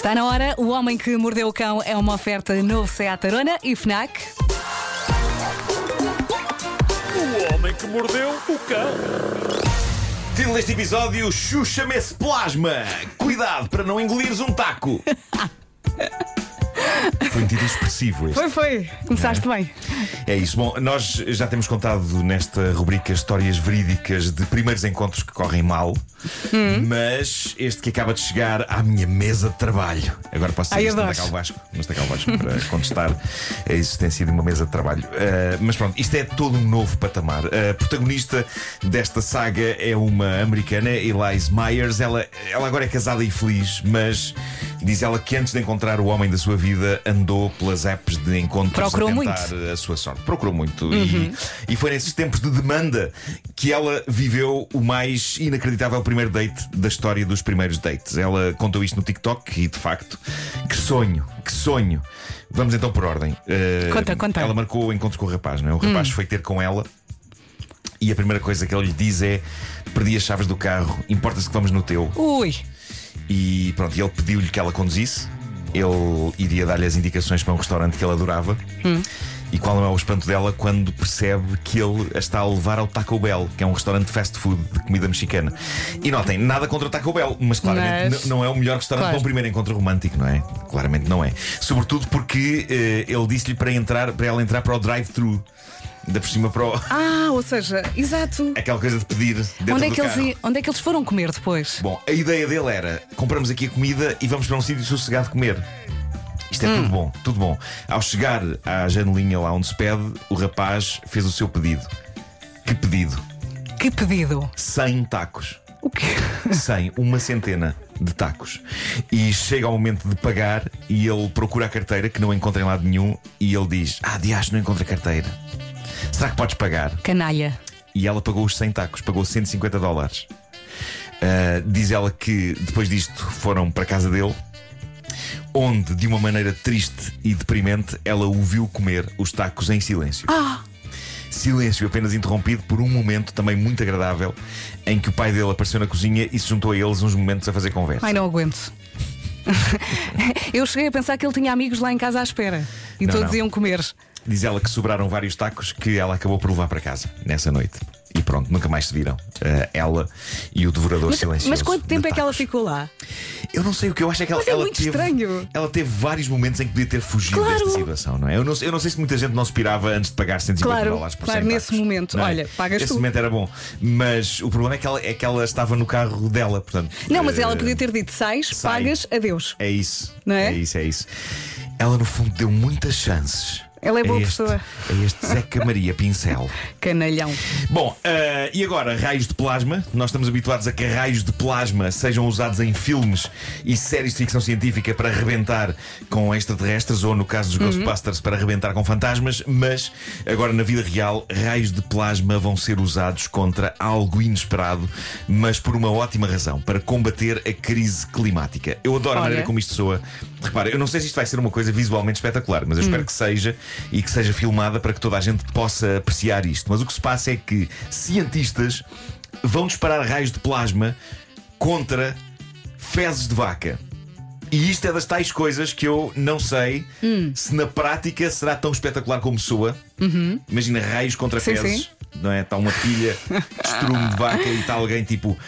Está na hora, o homem que mordeu o cão é uma oferta novo Seat Arona e FNAC. O homem que mordeu o cão. Título deste episódio: Xuxa-me-se plasma. Cuidado para não engolires um taco. Foi um título expressivo este. Foi, foi. Começaste bem. É isso. Bom, nós já temos contado nesta rubrica histórias verídicas de primeiros encontros que correm mal, Hum. mas este que acaba de chegar à minha mesa de trabalho. Agora posso dizer isto. Dacal Vasco, Dacal Vasco para contestar a existência de uma mesa de trabalho. Ah, mas pronto, isto é todo um novo patamar. A protagonista desta saga é uma americana, Elise Myers. Ela, ela agora é casada e feliz, mas diz ela que antes de encontrar o homem da sua vida andou pelas apps de encontros Procurou a muito. tentar a sua sorte. Procurou muito. Uhum. E, e foi nesses tempos de demanda que ela viveu o mais inacreditável primeiro date da história dos primeiros dates. Ela contou isto no TikTok e, de facto, que sonho, que sonho. Vamos então por ordem. Uh, Conta, conta. Hum. Ela marcou o encontro com o rapaz, não é? O rapaz foi ter com ela. E a primeira coisa que ele lhe diz é: Perdi as chaves do carro, importa-se que vamos no teu. Ui, E pronto, e ele pediu-lhe que ela conduzisse. Ele iria dar-lhe as indicações para um restaurante que ele adorava. E qual não é o espanto dela quando percebe que ele a está a levar ao Taco Bell, que é um restaurante de fast food de comida mexicana. E notem, nada contra o Taco Bell, mas claramente Mas- não é o melhor restaurante Claro. para um primeiro encontro romântico, não é? Claramente não é. Sobretudo porque eh, ele disse-lhe para, entrar, para ela entrar para o drive-thru. Ainda por cima para o... ah, ou seja, exato. aquela coisa de pedir dentro Onde é, do que eles, carro. i- onde é que eles foram comer depois? Bom, a ideia dele era: compramos aqui a comida e vamos para um sítio sossegado comer. Isto é Hum. tudo bom, tudo bom. Ao chegar à janelinha lá onde se pede, o rapaz fez o seu pedido. Que pedido? Que pedido? 100 tacos. O quê? 100, uma centena de tacos. E chega ao momento de pagar e ele procura a carteira, que não encontra em lado nenhum, e ele diz: Ah, diacho, não encontra a carteira. Será que podes pagar? Canalha. e ela pagou os 100 tacos, pagou 150 dólares. Ah, diz ela que depois disto foram para a casa dele, onde, de uma maneira triste e deprimente, ela o viu comer os tacos em silêncio. Ah, Silêncio apenas interrompido por um momento também muito agradável em que o pai dele apareceu na cozinha e se juntou a eles uns momentos a fazer conversa. ai, não aguento. Eu cheguei a pensar que ele tinha amigos lá em casa à espera e Não, todos não. iam comer. Diz ela que sobraram vários tacos que ela acabou por levar para casa nessa noite. E pronto, nunca mais se viram. Ah, ela e o devorador Mas, silencioso. mas quanto tempo é que ela ficou lá? Eu não sei o que eu acho é que ela, Mas é ela muito teve, estranho. Ela teve vários momentos em que podia ter fugido Claro. desta situação, não é? Eu não, sei- eu não sei se muita gente não se pirava antes de pagar 150 Claro, dólares por claro, 100 nesse tacos, momento. é? Olha, pagas Esse tu. momento era bom. Mas o problema é que ela, é que ela estava no carro dela, portanto. Não, mas eh, ela podia ter dito: sais, sai. pagas, adeus. É isso. Não é? É isso, é isso. Ela, no fundo, deu muitas chances. Ela é boa a este, pessoa. A este Zeca Maria Pincel. Canalhão. Bom, eh, e agora, raios de plasma. Nós estamos habituados a que raios de plasma sejam usados em filmes e séries de ficção científica para arrebentar com extraterrestres ou, no caso dos Ghostbusters, para arrebentar com fantasmas. Mas agora, na vida real, raios de plasma vão ser usados contra algo inesperado, mas por uma ótima razão para combater a crise climática. Eu adoro a Olha. maneira como isto soa. Repara, eu não sei se isto vai ser uma coisa visualmente espetacular, mas eu espero que seja e que seja filmada para que toda a gente possa apreciar isto. Mas o que se passa é que cientistas vão disparar raios de plasma contra fezes de vaca. E isto é das tais coisas que eu não sei se na prática será tão espetacular como soa. Imagina raios contra Sim, fezes, sim. não é? Está uma pilha de estrume de vaca e está alguém tipo.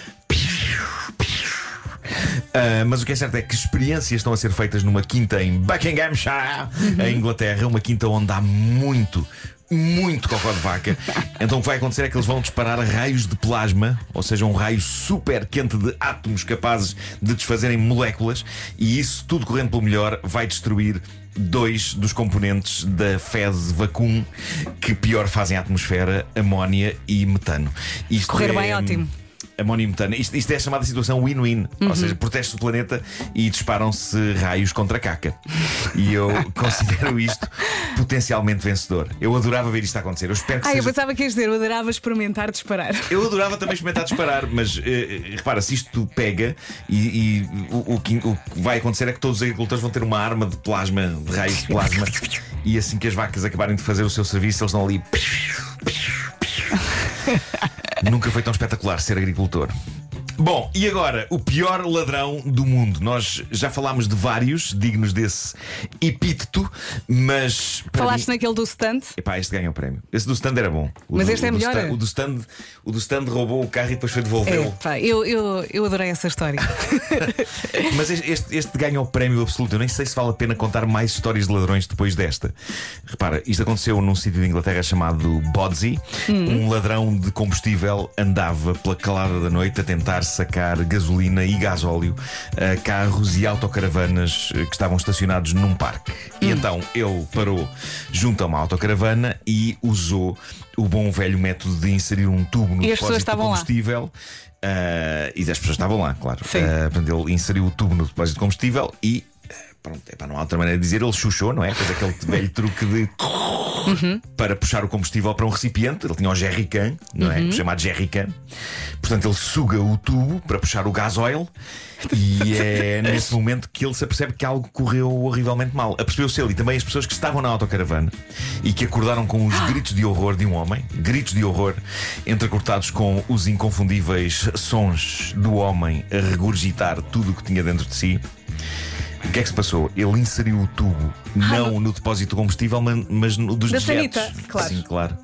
Ah, mas o que é certo é que experiências estão a ser feitas numa quinta em Buckinghamshire, em Inglaterra, uma quinta onde há muito. Muito cocó de vaca. Então o que vai acontecer é que eles vão disparar raios de plasma, ou seja, um raio super quente de átomos capazes de desfazerem moléculas, e isso, tudo correndo pelo melhor, vai destruir dois dos componentes da fezes vacum que pior fazem a atmosfera: amónia e metano. Isto Correr é, bem, ótimo. Amónia metano. Isto, isto é a chamada situação win-win. Ou seja, protege-se o planeta e disparam-se raios contra a caca. E eu considero isto potencialmente vencedor. Eu adorava ver isto acontecer. Eu espero que Ah, eu seja. pensava que ias dizer, eu adorava experimentar disparar. Eu adorava também experimentar disparar, mas eh, repara, se isto pega e, e o, o que, o que vai acontecer é que todos os agricultores vão ter uma arma de plasma, de raios de plasma, e assim que as vacas acabarem de fazer o seu serviço, eles estão ali. Nunca foi tão espetacular ser agricultor. Bom, e agora, o pior ladrão do mundo. Nós já falámos de vários dignos desse epíteto, mas. Falaste mim- naquele do stand? Epá, este ganha o prémio. Esse do stand era bom. O Mas do- este é o melhor. stand- o, do stand, o do stand roubou o carro e depois foi devolvê-lo. eu, eu, eu adorei essa história. Mas este, este, ganha o prémio absoluto. Eu nem sei se vale a pena contar mais histórias de ladrões depois desta. Repara, isto aconteceu num sítio de Inglaterra chamado Bodsey. Um ladrão de combustível andava pela calada da noite a tentar sacar gasolina e gasóleo a carros e autocaravanas eh, que estavam estacionados num parque. E então ele parou junto a uma autocaravana e usou o bom velho método de inserir um tubo no E depósito de combustível. Ah, e as pessoas estavam lá, claro. Sim. Portanto, ele inseriu o tubo no depósito de combustível e. Pronto, epá, não há outra maneira de dizer, ele chuchou, não é? Fez aquele velho truque de. Para puxar o combustível para um recipiente. Ele tinha o jerrycan, não é? Chamado jerrycan. Portanto, ele suga o tubo para puxar o gasóleo. E é nesse momento que ele se apercebe que algo correu horrivelmente mal. Apercebeu-se ele e também as pessoas que estavam na autocaravana e que acordaram com os gritos de horror de um homem, gritos de horror, entrecortados com os inconfundíveis sons do homem a regurgitar tudo o que tinha dentro de si. O que é que se passou? Ele inseriu o tubo não no depósito de combustível, mas no dos Da dejetos. sanita, claro. Sim, claro.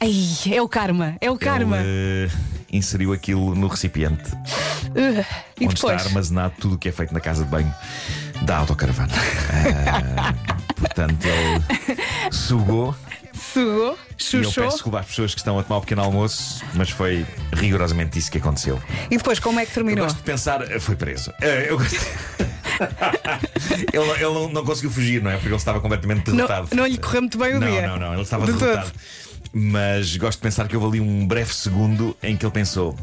Ai, é o karma, é o karma. Ele eh, inseriu aquilo no recipiente Uh, e onde depois? está armazenado tudo o que é feito na casa de banho da autocaravana. Ah, portanto, ele sugou. Sugou, E eu chuchou. peço desculpa às pessoas que estão a tomar o pequeno almoço, mas foi rigorosamente isso que aconteceu. E depois, como é que Eu terminou? gosto de pensar. Foi preso. Eh, eu gosto- ele ele não, não conseguiu fugir, não é? Porque ele estava completamente Não, derrotado. não lhe correu muito bem o não, dia. Não, não, ele estava De derrotado. todo. Mas gosto de pensar que houve ali um breve segundo em que ele pensou: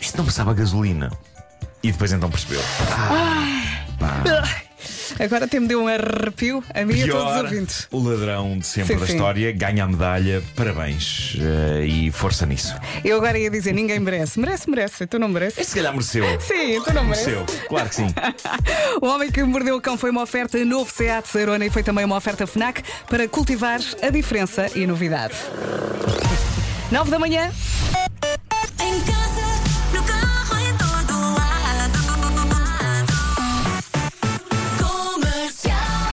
isto não passava gasolina. E depois então percebeu. Ah, pá. Agora até me deu um arrepio a mim e a todos os ouvintes. o ladrão de sempre Sim, da sim. história ganha a medalha, parabéns eh, e força nisso. Eu agora ia dizer: ninguém merece. Merece, merece. Tu não mereces? Este se calhar mereceu. Sim, tu não mereces. Mereceu, claro que sim. O Homem que Mordeu o Cão foi uma oferta novo Seat Sarona e foi também uma oferta FNAC para cultivar a diferença e a novidade. 9 da manhã.